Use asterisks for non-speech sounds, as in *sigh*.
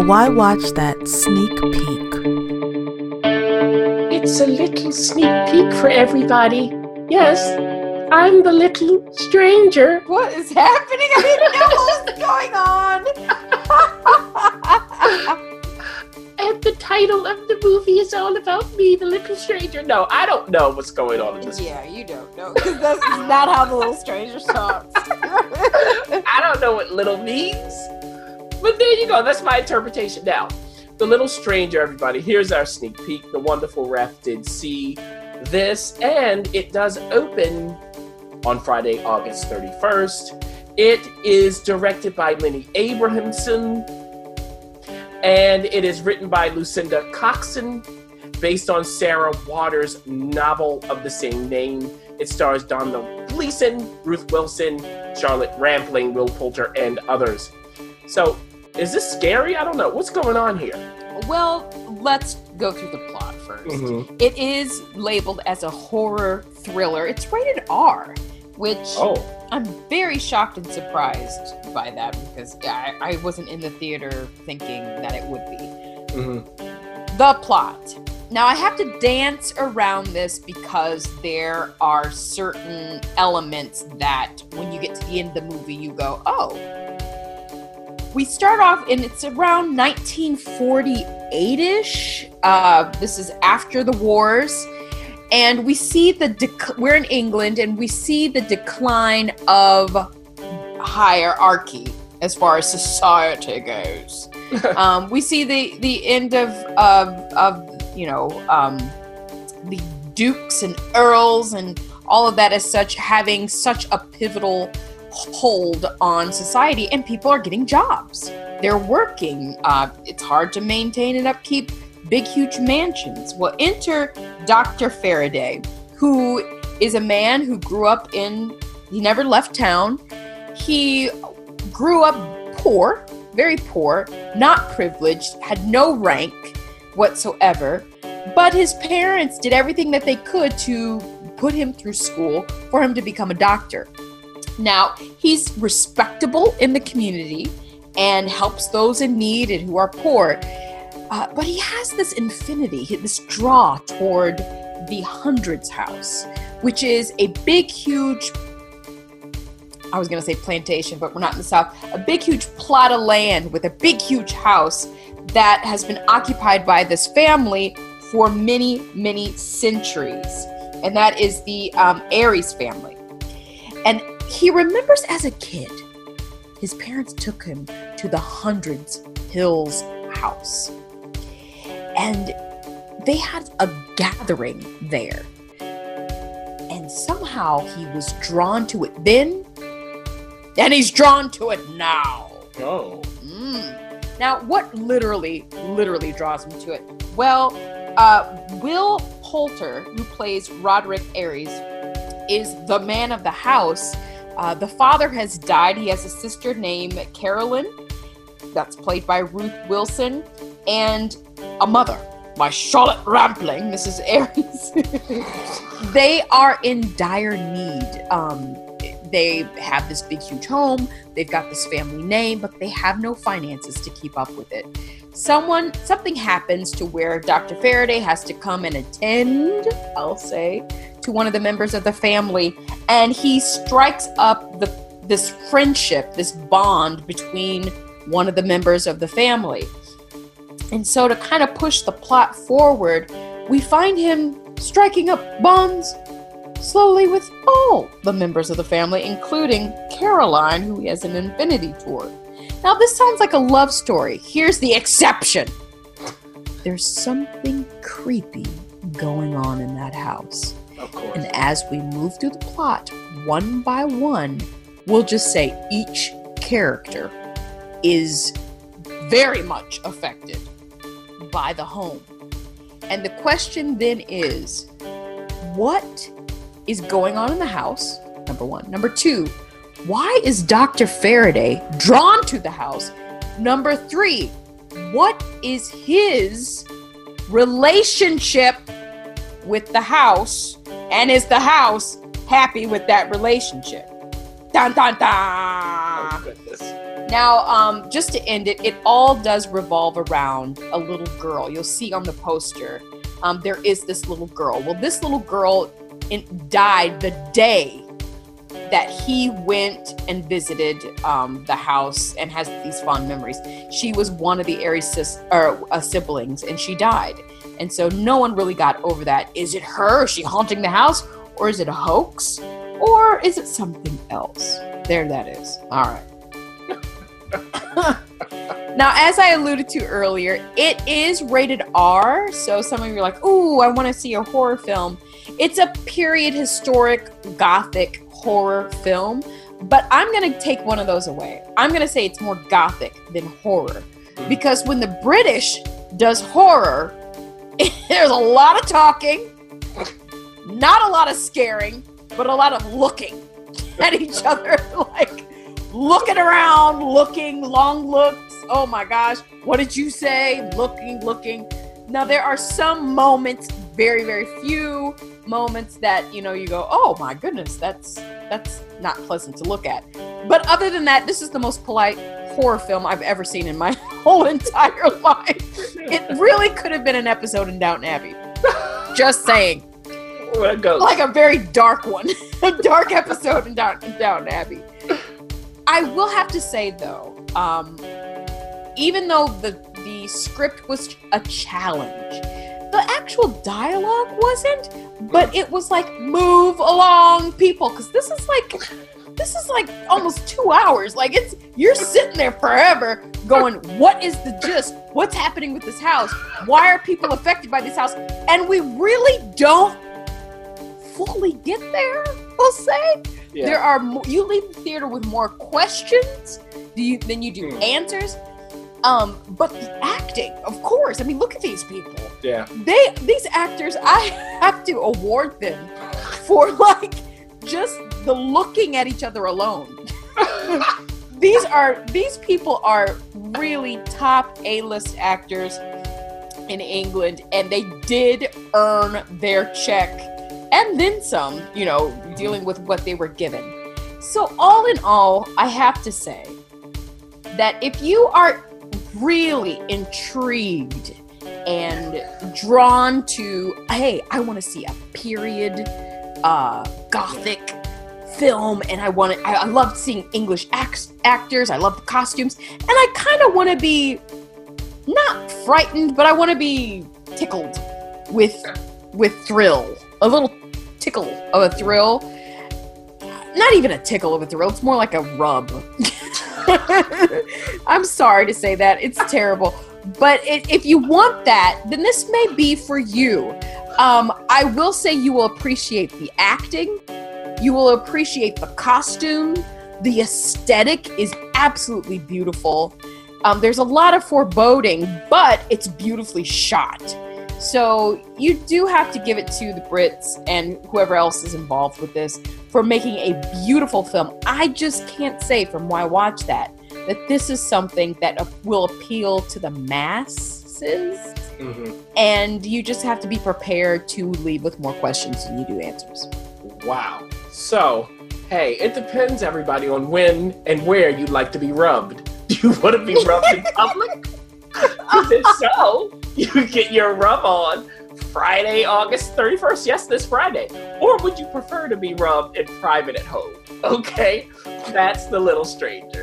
a Why Watch That sneak peek. It's a little sneak peek for everybody. Yes, I'm the little stranger. What is happening? I didn't know what was going on. *laughs* And the title of the movie is all about me, the little stranger. No, I don't know what's going on in this. yeah, you don't know because that's not how the little *laughs* stranger talks. I don't know what little means. But there you go. That's my interpretation. Now, the little stranger, everybody. Here's our sneak peek. The wonderful ref did see this, and it does open on Friday, August 31st. It is directed by Lenny Abrahamson, and it is written by Lucinda Coxon, based on Sarah Waters' novel of the same name. It stars Domhnall Gleeson, Ruth Wilson, Charlotte Rampling, Will Poulter, and others. So, is this scary? I don't know. What's going on here? well, let's go through the plot 1st Mhm. It is labeled as a horror thriller. It's rated R, which Oh, I'm very shocked and surprised by that because I, I wasn't in the theater thinking that it would be. mhm. The plot. Now, I have to dance around this because there are certain elements that when you get to the end of the movie, you go, oh. We start off, and it's around 1948 ish. Uh, this is after the wars. And we see the, dec- we're in England, and we see the decline of hierarchy as far as society goes *laughs* um, we see the the end of of, of you know um, the dukes and earls and all of that as such having such a pivotal hold on society and people are getting jobs they're working uh, it's hard to maintain and upkeep big huge mansions well enter dr faraday who is a man who grew up in he never left town he grew up poor very poor, not privileged, had no rank whatsoever. But his parents did everything that they could to put him through school for him to become a doctor. Now, he's respectable in the community and helps those in need and who are poor. Uh, but he has this infinity, this draw toward the Hundreds House, which is a big, huge I was going to say plantation, but we're not in the South. A big, huge plot of land with a big, huge house that has been occupied by this family for many, many centuries. And that is the um, Ayres family. And he remembers as a kid, his parents took him to the Hundreds Hills house. And they had a gathering there. And somehow he was drawn to it then and he's drawn to it now. Oh. Mm. Now, what literally, literally draws him to it? Well, uh, Will Poulter, who plays Roderick Ayres, is the man of the house. Uh, the father has died. He has a sister named Carolyn, that's played by Ruth Wilson, and a mother by Charlotte Rampling, Mrs. Ayres. *laughs* they are in dire need. Um, they have this big, huge home. They've got this family name, but they have no finances to keep up with it. Someone, something happens to where Dr. Faraday has to come and attend, I'll say, to one of the members of the family, and he strikes up the this friendship, this bond between one of the members of the family. And so, to kind of push the plot forward, we find him striking up bonds slowly with all the members of the family, including Caroline, who he has an infinity toward. Now, this sounds like a love story. Here's the exception there's something creepy going on in that house. Of course. And as we move through the plot, one by one, we'll just say each character is very much affected by the home. And the question then is what is going on in the house? Number one. Number two, why is Dr. Faraday drawn to the house? Number three, what is his relationship with the house? And is the house happy with that relationship? Dun dun Oh, dun! goodness. Now, um, just to end it, it all does revolve around a little girl. You'll see on the poster, um, there is this little girl. Well, this little girl died the day that he went and visited um, the house and has these fond memories. She was one of the Ayres sis- or, uh, siblings, and she died. And so no one really got over that. Is it her? Is she haunting the house? Or is it a hoax? Or is it something else? There that is. All right. *laughs* now, as I alluded to earlier, it is rated R. So some of you are like, ooh, I want to see a horror film. It's a period historic gothic horror film. But I'm going to take one of those away. I'm going to say it's more gothic than horror. Because when the British does horror, *laughs* there's a lot of talking, not a lot of scaring, but a lot of looking *laughs* at each other, *laughs* like looking around, looking, long looks. Oh my gosh, what did you say? Looking, looking. Now, there are some moments, very, very few moments that you know you go, oh my goodness, that's that's not pleasant to look at. But other than that, this is the most polite horror film I've ever seen in my *laughs* whole entire life. It really could have been an episode in Downton Abbey. Just saying. Like a very dark one, *laughs* a dark episode in Downton, Downton Abbey. I will have to say though, um, even though the the script was a challenge, the actual dialogue wasn't. But it was like move along, people, because this is like this is like almost two hours. Like it's you're sitting there forever going, what is the gist? What's happening with this house? Why are people affected by this house? And we really don't fully get there, we'll say. Yeah. There are you leave the theater with more questions do you than you do Hmm. answers. Um, but the acting, of course. I mean, look at these people. yeah. They these actors, *laughs* I have to award them for like just the looking at each other alone. *laughs* these are these people are really top A-list actors in England and they did earn their check and then some, you know, dealing with what they were given. So all in all, I have to say that if you are really intrigued and drawn to, hey, I want to see a period uh, gothic film, and I want to. I, I love seeing English act- actors. I love the costumes, and I kind of want to be not frightened, but I want to be tickled with with thrill, a little tickle of a thrill. Not even a tickle of a thrill. It's more like a rub. *laughs* *laughs* I'm sorry to say that. It's terrible. But i if you want that, then this may be for you. Um, I will say you will appreciate the acting. You will appreciate the costume. The aesthetic is absolutely beautiful. Um, there's a lot of foreboding, but it's beautifully shot. So you do have to give it to the Brits and whoever else is involved with this for making a beautiful film. I just can't say from why I watched that that this is something that will appeal to the masses. Mhm. And you just have to be prepared to leave with more questions than you do answers. Wow. So, hey, it depends, everybody, on when and where you'd like to be rubbed. *laughs* Do you want to be rubbed in public? *laughs* *laughs* if so, you get your rub on Friday, August 31st. Yes, this Friday. Or would you prefer to be rubbed in private at home? *laughs* Okay, that's the little stranger.